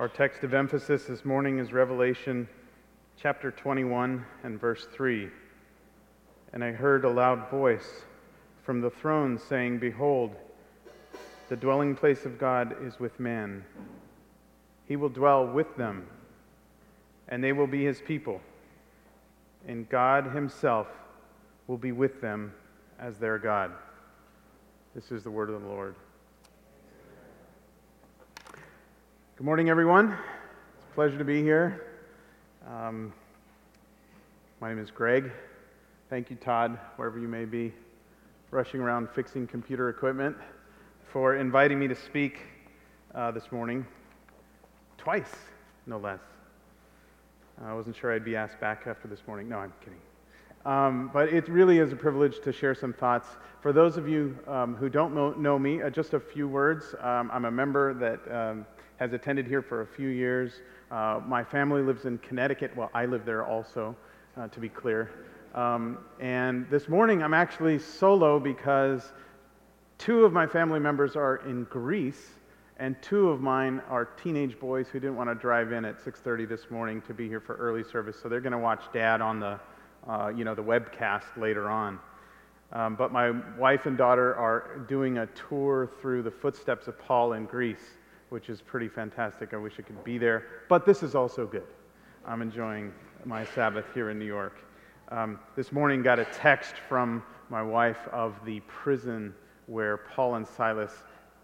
Our text of emphasis this morning is Revelation chapter 21 and verse 3. And I heard a loud voice from the throne saying, Behold, the dwelling place of God is with men. He will dwell with them, and they will be his people. And God himself will be with them as their God. This is the word of the Lord. Good morning, everyone. It's a pleasure to be here. Um, my name is Greg. Thank you, Todd, wherever you may be, rushing around fixing computer equipment, for inviting me to speak uh, this morning. Twice, no less. I wasn't sure I'd be asked back after this morning. No, I'm kidding. Um, but it really is a privilege to share some thoughts. For those of you um, who don't know, me, uh, just a few words. Um, I'm a member that um, has attended here for a few years. Uh, my family lives in Connecticut. Well, I live there also, uh, to be clear. Um, and this morning I'm actually solo because two of my family members are in Greece, and two of mine are teenage boys who didn't want to drive in at 6:30 this morning to be here for early service. So they're going to watch Dad on the, uh, you know, the webcast later on. Um, but my wife and daughter are doing a tour through the footsteps of Paul in Greece which is pretty fantastic. I wish I could be there. But this is also good. I'm enjoying my Sabbath here in New York. Um, this morning, got a text from my wife of the prison where Paul and Silas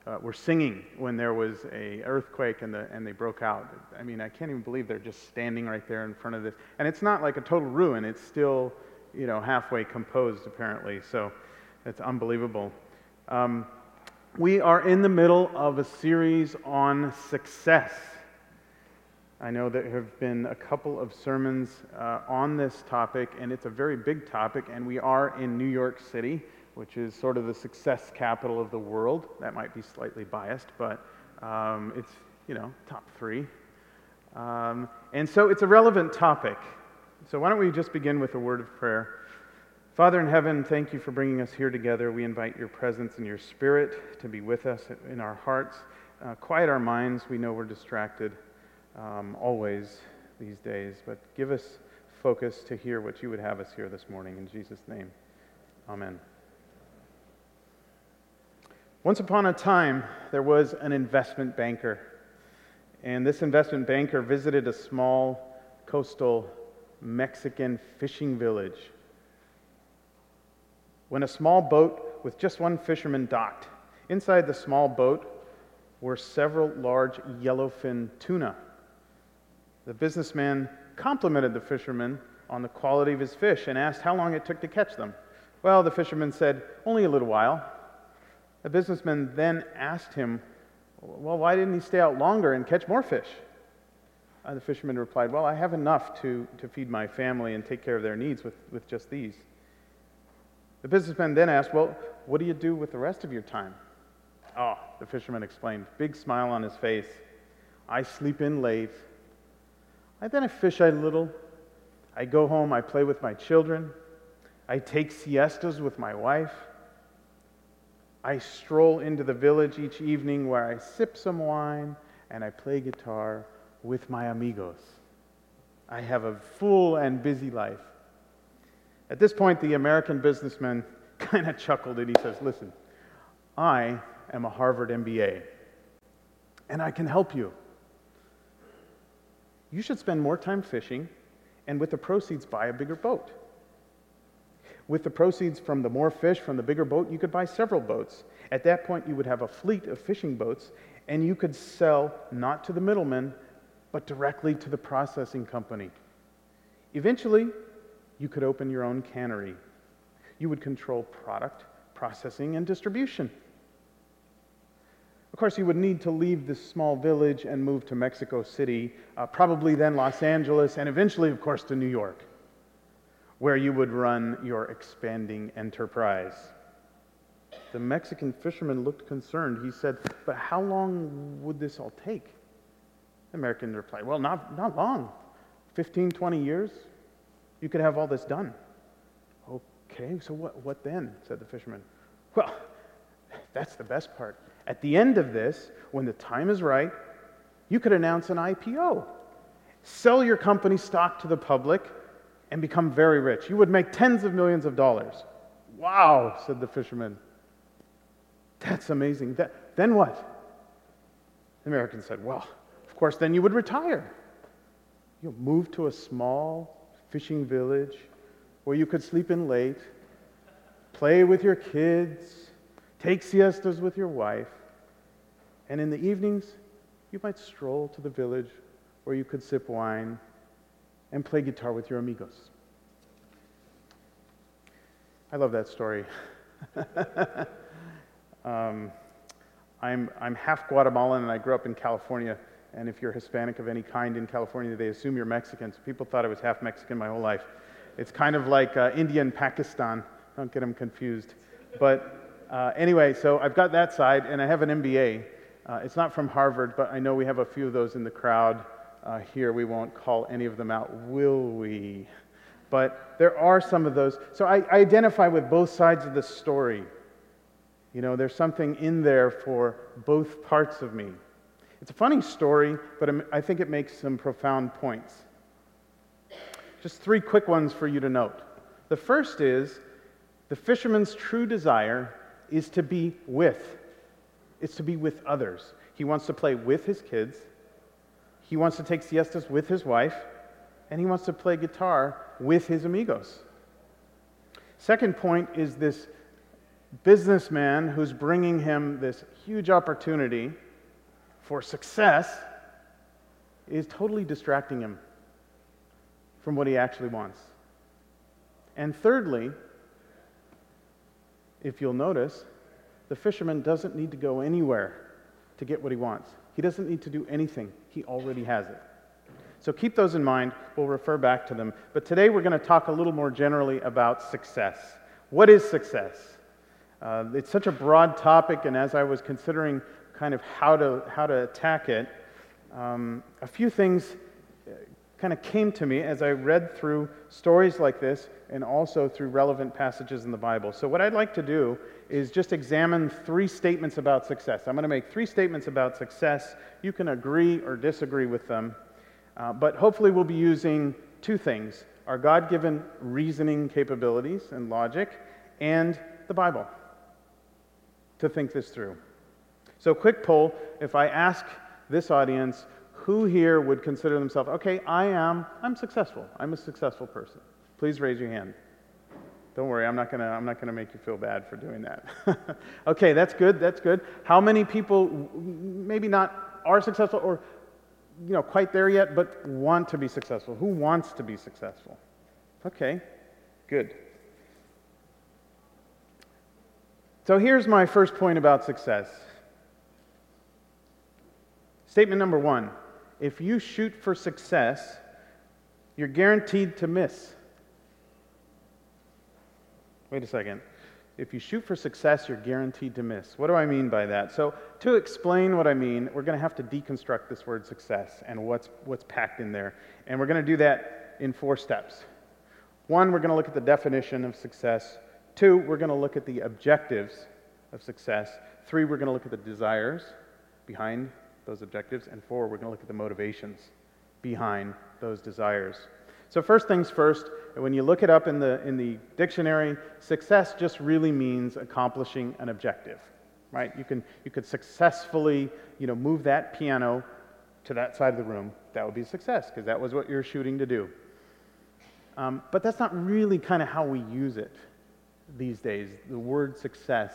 uh, were singing when there was a earthquake and, the, and they broke out. I mean, I can't even believe they're just standing right there in front of this. And it's not like a total ruin. It's still, you know, halfway composed apparently. So it's unbelievable. Um, we are in the middle of a series on success. I know there have been a couple of sermons uh, on this topic, and it's a very big topic, and we are in New York City, which is sort of the success capital of the world. That might be slightly biased, but um, it's, you know, top three. Um, and so it's a relevant topic. So why don't we just begin with a word of prayer? Father in heaven, thank you for bringing us here together. We invite your presence and your spirit to be with us in our hearts. Uh, quiet our minds. We know we're distracted um, always these days, but give us focus to hear what you would have us hear this morning. In Jesus' name, amen. Once upon a time, there was an investment banker. And this investment banker visited a small coastal Mexican fishing village when a small boat with just one fisherman docked. Inside the small boat were several large yellowfin tuna. The businessman complimented the fisherman on the quality of his fish and asked how long it took to catch them. Well, the fisherman said, Only a little while. The businessman then asked him, Well, why didn't he stay out longer and catch more fish? Uh, the fisherman replied, Well, I have enough to, to feed my family and take care of their needs with, with just these. The businessman then asked, Well, what do you do with the rest of your time? Oh, the fisherman explained, big smile on his face. I sleep in late. I then I fish a little. I go home, I play with my children. I take siestas with my wife. I stroll into the village each evening where I sip some wine and I play guitar with my amigos. I have a full and busy life. At this point, the American businessman kind of chuckled and he says, Listen, I am a Harvard MBA and I can help you. You should spend more time fishing and with the proceeds, buy a bigger boat. With the proceeds from the more fish from the bigger boat, you could buy several boats. At that point, you would have a fleet of fishing boats, and you could sell not to the middlemen, but directly to the processing company. Eventually, you could open your own cannery. You would control product, processing, and distribution. Of course, you would need to leave this small village and move to Mexico City, uh, probably then Los Angeles, and eventually, of course, to New York, where you would run your expanding enterprise. The Mexican fisherman looked concerned. He said, But how long would this all take? The American replied, Well, not, not long 15, 20 years. You could have all this done. Okay, so what, what then? said the fisherman. Well, that's the best part. At the end of this, when the time is right, You could announce an IPO, sell your company stock to the public, and become very rich. You would make tens of millions of dollars. Wow, said the fisherman. That's amazing. That, then what? The American said, Well, of course, then you would retire. You know, move to a small fishing village where you could sleep in late, play with your kids, take siestas with your wife, and in the evenings, you might stroll to the village where you could sip wine and play guitar with your amigos. I love that story. um, I'm, I'm half Guatemalan and I grew up in California. And if you're Hispanic of any kind in California, they assume you're Mexican. So people thought I was half Mexican my whole life. It's kind of like uh, India and Pakistan. Don't get them confused. But uh, anyway, so I've got that side, and I have an MBA. Uh, it's not from Harvard, but I know we have a few of those in the crowd uh, here. We won't call any of them out, will we? But there are some of those. So I, I identify with both sides of the story. You know, there's something in there for both parts of me. It's a funny story, but I think it makes some profound points. Just three quick ones for you to note. The first is the fisherman's true desire is to be with, it's to be with others. He wants to play with his kids, he wants to take siestas with his wife, and he wants to play guitar with his amigos. Second point is this businessman who's bringing him this huge opportunity for success is totally distracting him from what he actually wants. And thirdly, if you'll notice, the fisherman doesn't need to go anywhere to get what he wants. He doesn't need to do anything, he already has it. So keep those in mind. We'll refer back to them. But today we're going to talk a little more generally about success. What is success? Uh, it's such a broad topic, and as I was considering kind of how to, how to attack it, um, a few things uh, kind of came to me as I read through stories like this and also through relevant passages in the Bible. So, what I'd like to do is just examine three statements about success. I'm going to make three statements about success. You can agree or disagree with them. Uh, but hopefully, we'll be using two things our God given reasoning capabilities and logic, and the Bible to think this through. So, quick poll if I ask this audience, who here would consider themselves, okay, I am, I'm successful. I'm a successful person. Please raise your hand. Don't worry, I'm not gonna, I'm not gonna make you feel bad for doing that. okay, that's good, that's good. How many people, maybe not are successful or you know, quite there yet, but want to be successful. Who wants to be successful? Okay, good. So here's my first point about success. Statement number one if you shoot for success, you're guaranteed to miss. Wait a second. If you shoot for success, you're guaranteed to miss. What do I mean by that? So, to explain what I mean, we're going to have to deconstruct this word success and what's, what's packed in there. And we're going to do that in four steps. One, we're going to look at the definition of success. Two, we're going to look at the objectives of success. Three, we're going to look at the desires behind those objectives. And four, we're going to look at the motivations behind those desires. So, first things first, when you look it up in the, in the dictionary, success just really means accomplishing an objective, right? You, can, you could successfully you know, move that piano to that side of the room. That would be success because that was what you're shooting to do. Um, but that's not really kind of how we use it these days. The word success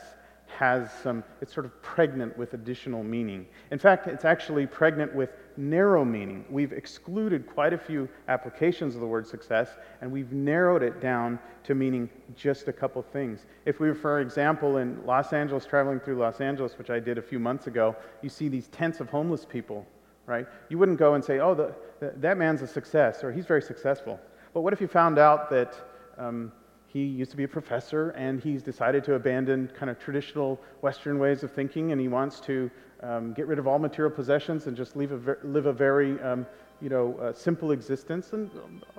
has some, it's sort of pregnant with additional meaning. In fact, it's actually pregnant with narrow meaning. We've excluded quite a few applications of the word success, and we've narrowed it down to meaning just a couple things. If we were, for example, in Los Angeles, traveling through Los Angeles, which I did a few months ago, you see these tents of homeless people, right? You wouldn't go and say, oh, the, the, that man's a success, or he's very successful. But what if you found out that um, he used to be a professor and he's decided to abandon kind of traditional Western ways of thinking and he wants to um, get rid of all material possessions and just a ver- live a very um, you know, uh, simple existence. And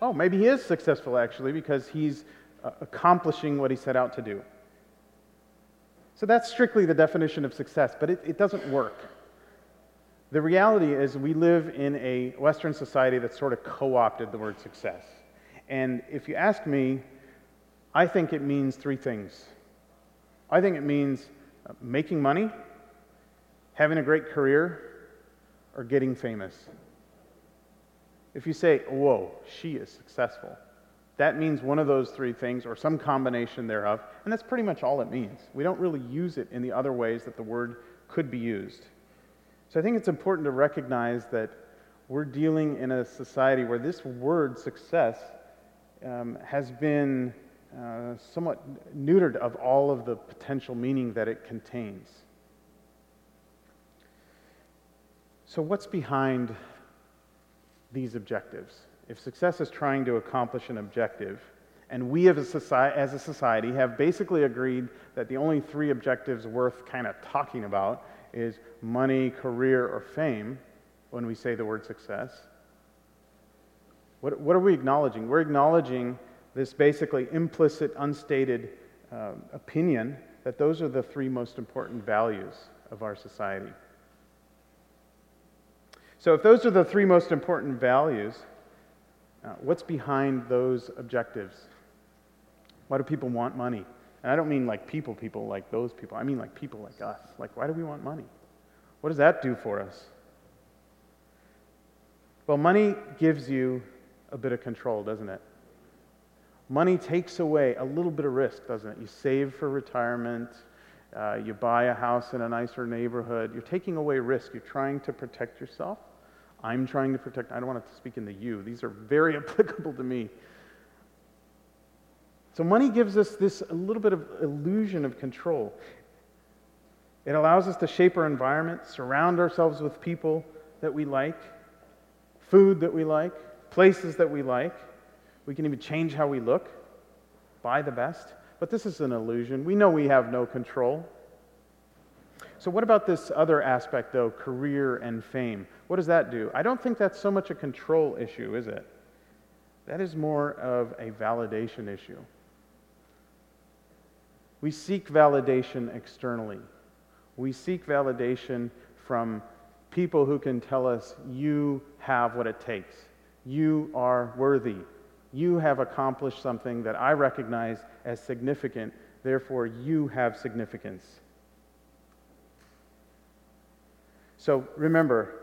oh, maybe he is successful actually because he's uh, accomplishing what he set out to do. So that's strictly the definition of success, but it, it doesn't work. The reality is, we live in a Western society that sort of co opted the word success. And if you ask me, I think it means three things. I think it means uh, making money, having a great career, or getting famous. If you say, whoa, she is successful, that means one of those three things or some combination thereof, and that's pretty much all it means. We don't really use it in the other ways that the word could be used. So I think it's important to recognize that we're dealing in a society where this word success um, has been uh, somewhat neutered of all of the potential meaning that it contains. So, what's behind these objectives? If success is trying to accomplish an objective, and we as a, society, as a society have basically agreed that the only three objectives worth kind of talking about is money, career, or fame when we say the word success. What, what are we acknowledging? We're acknowledging this basically implicit, unstated uh, opinion that those are the three most important values of our society. So, if those are the three most important values, uh, what's behind those objectives? Why do people want money? And I don't mean like people, people like those people. I mean like people like us. Like, why do we want money? What does that do for us? Well, money gives you a bit of control, doesn't it? Money takes away a little bit of risk, doesn't it? You save for retirement, uh, you buy a house in a nicer neighborhood. You're taking away risk. You're trying to protect yourself. I'm trying to protect, I don't want to speak in the you. These are very applicable to me. So, money gives us this a little bit of illusion of control. It allows us to shape our environment, surround ourselves with people that we like, food that we like, places that we like. We can even change how we look, buy the best. But this is an illusion. We know we have no control. So, what about this other aspect, though, career and fame? What does that do? I don't think that's so much a control issue, is it? That is more of a validation issue. We seek validation externally. We seek validation from people who can tell us, you have what it takes. You are worthy. You have accomplished something that I recognize as significant. Therefore, you have significance. So remember,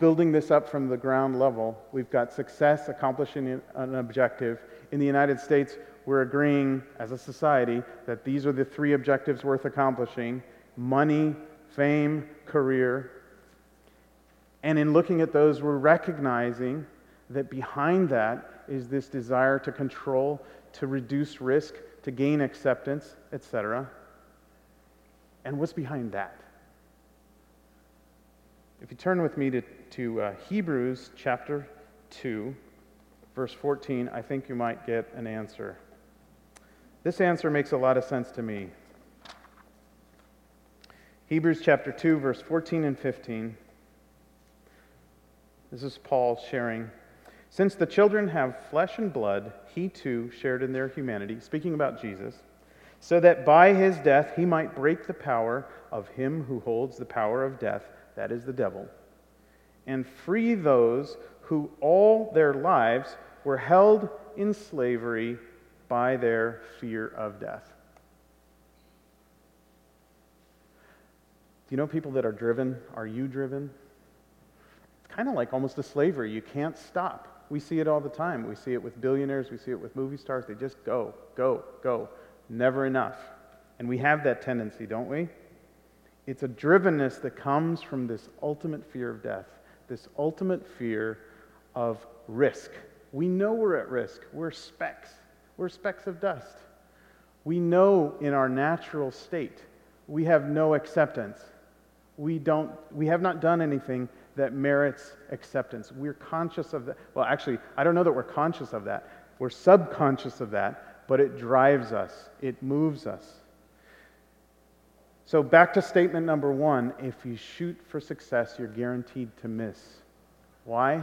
building this up from the ground level, we've got success, accomplishing an objective. In the United States, we're agreeing as a society that these are the three objectives worth accomplishing money, fame, career. And in looking at those, we're recognizing that behind that is this desire to control, to reduce risk, to gain acceptance, etc. And what's behind that? If you turn with me to, to uh, Hebrews chapter 2, verse 14, I think you might get an answer. This answer makes a lot of sense to me. Hebrews chapter 2, verse 14 and 15. This is Paul sharing. Since the children have flesh and blood, he too shared in their humanity, speaking about Jesus, so that by his death he might break the power of him who holds the power of death, that is the devil, and free those who all their lives were held in slavery by their fear of death. Do you know people that are driven? Are you driven? It's kind of like almost a slavery. You can't stop. We see it all the time. We see it with billionaires, we see it with movie stars. They just go, go, go. Never enough. And we have that tendency, don't we? It's a drivenness that comes from this ultimate fear of death, this ultimate fear of risk. We know we're at risk. We're specks. We're specks of dust. We know in our natural state we have no acceptance. We, don't, we have not done anything that merits acceptance. We're conscious of that. Well, actually, I don't know that we're conscious of that. We're subconscious of that, but it drives us, it moves us. So, back to statement number one if you shoot for success, you're guaranteed to miss. Why?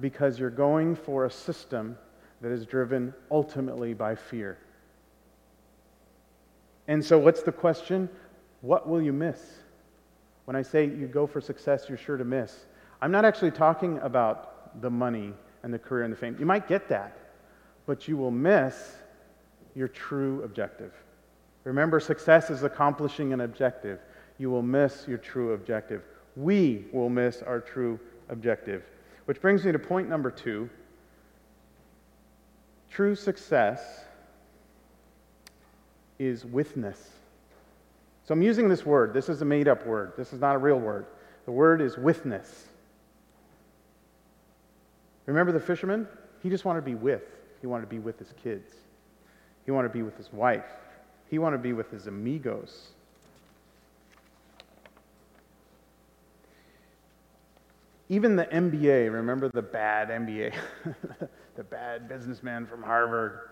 Because you're going for a system that is driven ultimately by fear. And so, what's the question? What will you miss? When I say you go for success, you're sure to miss. I'm not actually talking about the money and the career and the fame. You might get that, but you will miss your true objective. Remember, success is accomplishing an objective. You will miss your true objective. We will miss our true objective. Which brings me to point number two true success is withness. So I'm using this word. This is a made up word, this is not a real word. The word is withness. Remember the fisherman? He just wanted to be with. He wanted to be with his kids. He wanted to be with his wife. He wanted to be with his amigos. Even the MBA, remember the bad MBA, the bad businessman from Harvard?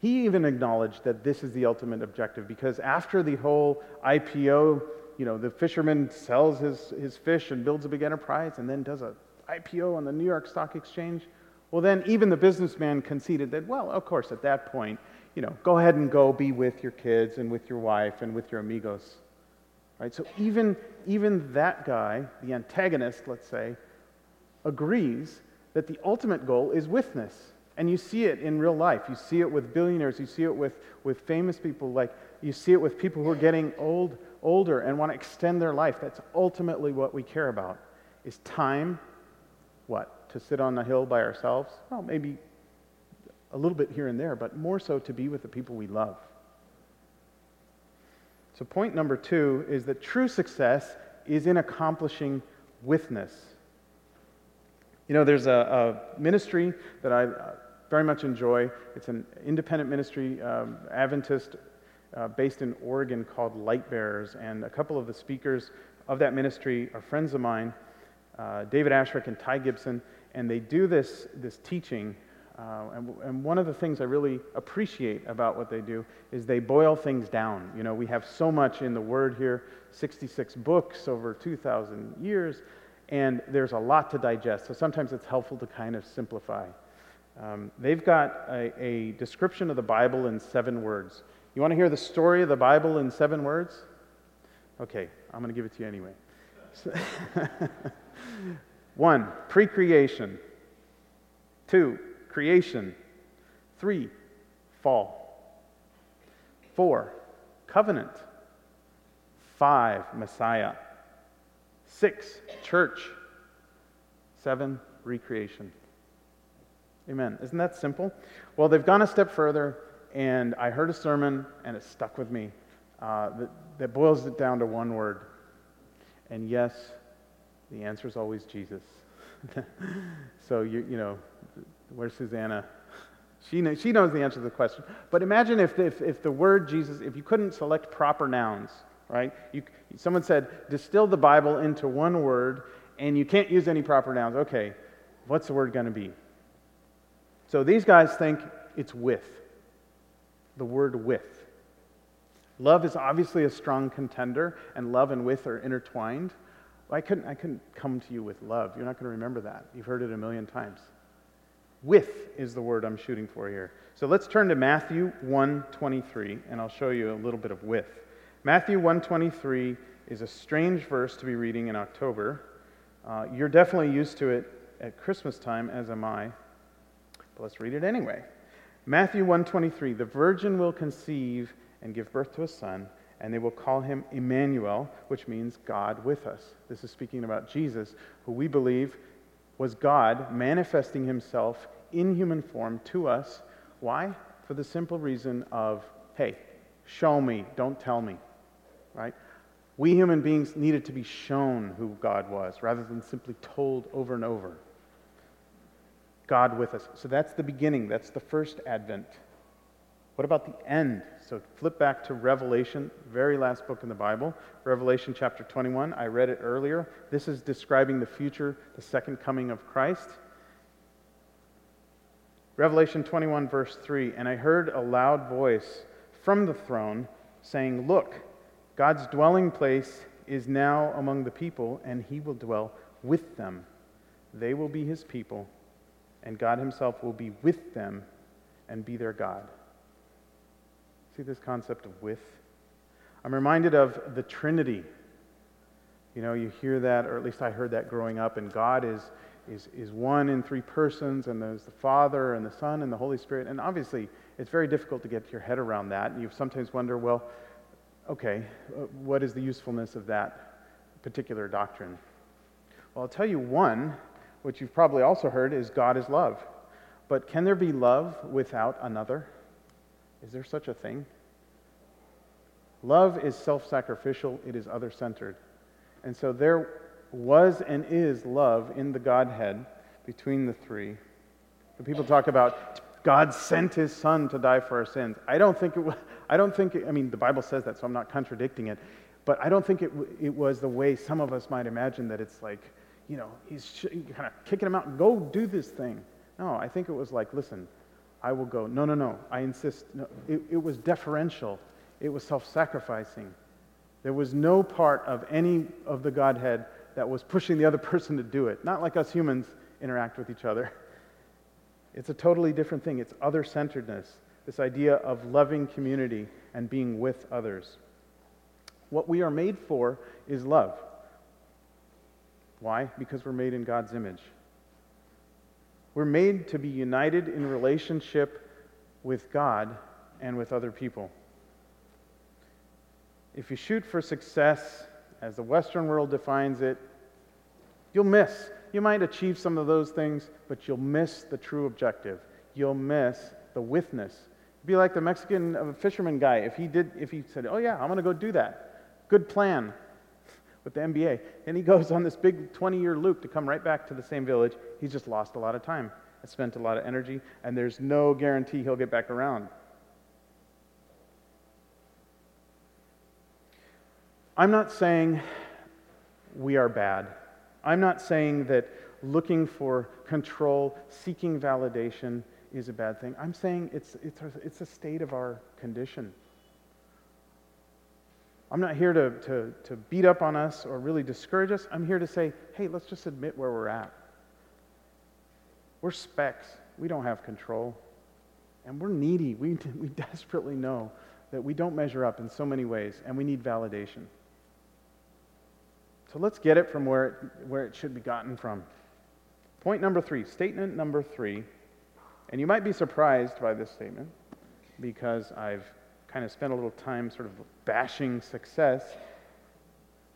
He even acknowledged that this is the ultimate objective because after the whole IPO, you know, the fisherman sells his, his fish and builds a big enterprise and then does a IPO on the New York Stock Exchange. Well, then even the businessman conceded that, well, of course, at that point, you know, go ahead and go be with your kids and with your wife and with your amigos. Right? So even, even that guy, the antagonist, let's say, agrees that the ultimate goal is withness. And you see it in real life. You see it with billionaires. You see it with, with famous people. Like you see it with people who are getting old, older and want to extend their life. That's ultimately what we care about. Is time what? To sit on the hill by ourselves? Well, maybe a little bit here and there, but more so to be with the people we love. So, point number two is that true success is in accomplishing withness. You know, there's a, a ministry that I uh, very much enjoy. It's an independent ministry, um, Adventist, uh, based in Oregon called Light Bearers. And a couple of the speakers of that ministry are friends of mine uh, David Asscherick and Ty Gibson, and they do this, this teaching. Uh, and, and, one of the things I really appreciate about what they do is they boil things down. You know, we have so much in the Word here 66 books over 2,000 years, and there's a lot to digest. So sometimes it's helpful to kind of simplify. Um, they've got a, a description of the Bible in seven words. You want to hear the story of the Bible in seven words? Okay, I'm going to give it to you anyway. One, pre creation. Two, creation. Three, fall. Four, covenant. Five, Messiah. Six, church. Seven, recreation. Amen. Isn't that simple? Well, they've gone a step further, and I heard a sermon, and it stuck with me uh, that, that boils it down to one word. And yes, the answer is always Jesus. so, you, you know, where's Susanna? She, knows, she knows the answer to the question. But imagine if, if, if the word Jesus, if you couldn't select proper nouns, right? You, someone said, distill the Bible into one word, and you can't use any proper nouns. Okay, what's the word going to be? So these guys think it's with. The word with. Love is obviously a strong contender, and love and with are intertwined. I couldn't, I couldn't come to you with love. You're not going to remember that. You've heard it a million times. With is the word I'm shooting for here. So let's turn to Matthew 1:23 and I'll show you a little bit of with. Matthew 1:23 is a strange verse to be reading in October. Uh, you're definitely used to it at Christmas time, as am I. But let's read it anyway. Matthew 1:23, "The virgin will conceive and give birth to a son, and they will call him Emmanuel, which means God with us. This is speaking about Jesus, who we believe was God manifesting himself in human form to us. Why? For the simple reason of, hey, show me, don't tell me. Right? We human beings needed to be shown who God was rather than simply told over and over. God with us. So that's the beginning, that's the first advent. What about the end? So flip back to Revelation, very last book in the Bible, Revelation chapter 21. I read it earlier. This is describing the future, the second coming of Christ. Revelation 21, verse 3 And I heard a loud voice from the throne saying, Look, God's dwelling place is now among the people, and he will dwell with them. They will be his people, and God himself will be with them and be their God. See this concept of with? I'm reminded of the Trinity. You know, you hear that, or at least I heard that growing up, and God is, is, is one in three persons, and there's the Father and the Son and the Holy Spirit. And obviously, it's very difficult to get your head around that. And you sometimes wonder, well, okay, uh, what is the usefulness of that particular doctrine? Well, I'll tell you one, which you've probably also heard, is God is love. But can there be love without another? Is there such a thing? Love is self sacrificial, it is other centered. And so there was and is love in the Godhead between the three. The people talk about God sent his son to die for our sins. I don't think it was, I don't think, I mean, the Bible says that, so I'm not contradicting it, but I don't think it, it was the way some of us might imagine that it's like, you know, he's kind of kicking him out go do this thing. No, I think it was like, listen, I will go. No, no, no, I insist. No, it, it was deferential, it was self sacrificing. There was no part of any of the Godhead that was pushing the other person to do it. Not like us humans interact with each other. It's a totally different thing. It's other centeredness, this idea of loving community and being with others. What we are made for is love. Why? Because we're made in God's image. We're made to be united in relationship with God and with other people. If you shoot for success, as the Western world defines it, you'll miss. You might achieve some of those things, but you'll miss the true objective. You'll miss the withness. Be like the Mexican uh, fisherman guy. If he did, if he said, "Oh yeah, I'm going to go do that," good plan with the MBA. And he goes on this big 20 year loop to come right back to the same village. He's just lost a lot of time, spent a lot of energy, and there's no guarantee he'll get back around. I'm not saying we are bad. I'm not saying that looking for control, seeking validation is a bad thing. I'm saying it's, it's, a, it's a state of our condition. I'm not here to, to, to beat up on us or really discourage us. I'm here to say, hey, let's just admit where we're at. We're specks. We don't have control. And we're needy. We, we desperately know that we don't measure up in so many ways, and we need validation. So let's get it from where it, where it should be gotten from. Point number three, statement number three. And you might be surprised by this statement because I've kind of spent a little time sort of bashing success.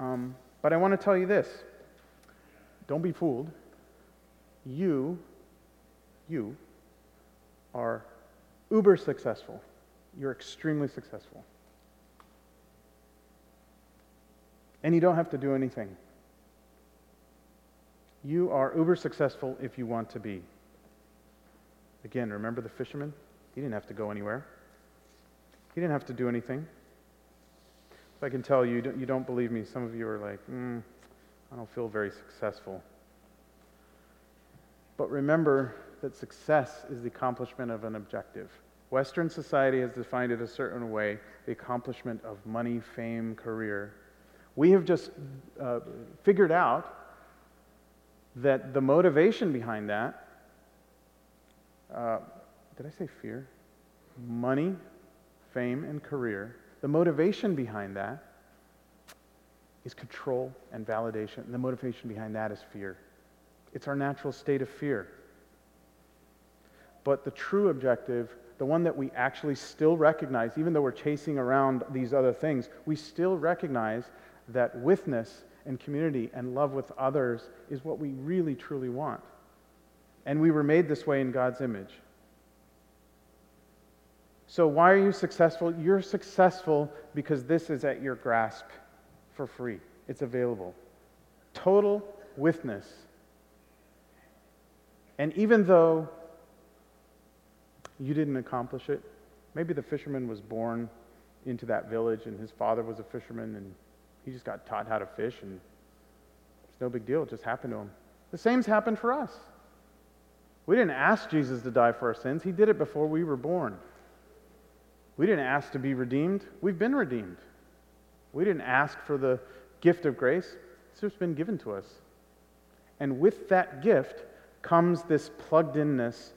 Um, but I want to tell you this don't be fooled. You, you are uber successful. You're extremely successful. And you don't have to do anything. You are uber successful if you want to be. Again, remember the fisherman? He didn't have to go anywhere. He didn't have to do anything. If I can tell you, you don't believe me, some of you are like, mm, I don't feel very successful. But remember that success is the accomplishment of an objective. Western society has defined it a certain way the accomplishment of money, fame, career. We have just uh, figured out that the motivation behind that, uh, did I say fear? Money, fame, and career. The motivation behind that is control and validation. And the motivation behind that is fear. It's our natural state of fear. But the true objective, the one that we actually still recognize, even though we're chasing around these other things, we still recognize that withness and community and love with others is what we really truly want. And we were made this way in God's image. So, why are you successful? You're successful because this is at your grasp for free, it's available. Total withness. And even though you didn't accomplish it, maybe the fisherman was born into that village and his father was a fisherman and he just got taught how to fish, and it's no big deal. It just happened to him. The same's happened for us. We didn't ask Jesus to die for our sins, He did it before we were born. We didn't ask to be redeemed, we've been redeemed. We didn't ask for the gift of grace, it's just been given to us. And with that gift comes this plugged inness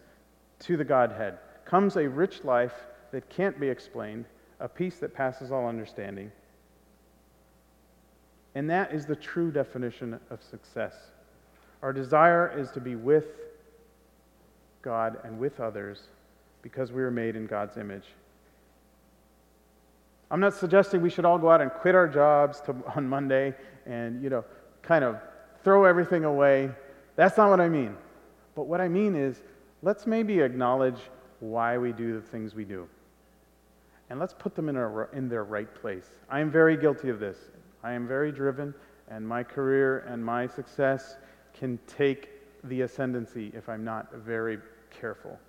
to the Godhead, comes a rich life that can't be explained, a peace that passes all understanding. And that is the true definition of success. Our desire is to be with God and with others because we are made in God's image. I'm not suggesting we should all go out and quit our jobs to, on Monday and, you know, kind of throw everything away. That's not what I mean. But what I mean is, let's maybe acknowledge why we do the things we do. And let's put them in, our, in their right place. I am very guilty of this. I am very driven, and my career and my success can take the ascendancy if I'm not very careful.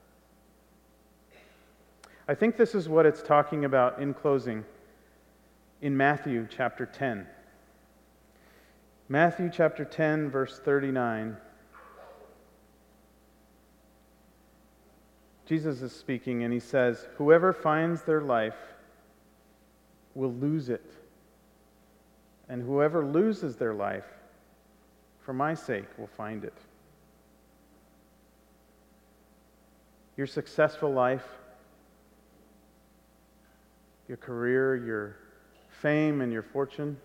I think this is what it's talking about in closing in Matthew chapter 10. Matthew chapter 10, verse 39. Jesus is speaking and he says, Whoever finds their life will lose it. And whoever loses their life for my sake will find it. Your successful life, your career, your fame, and your fortune,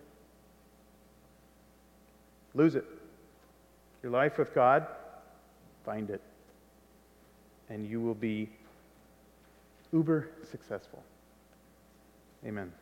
lose it. Your life with God, find it and you will be uber successful. Amen.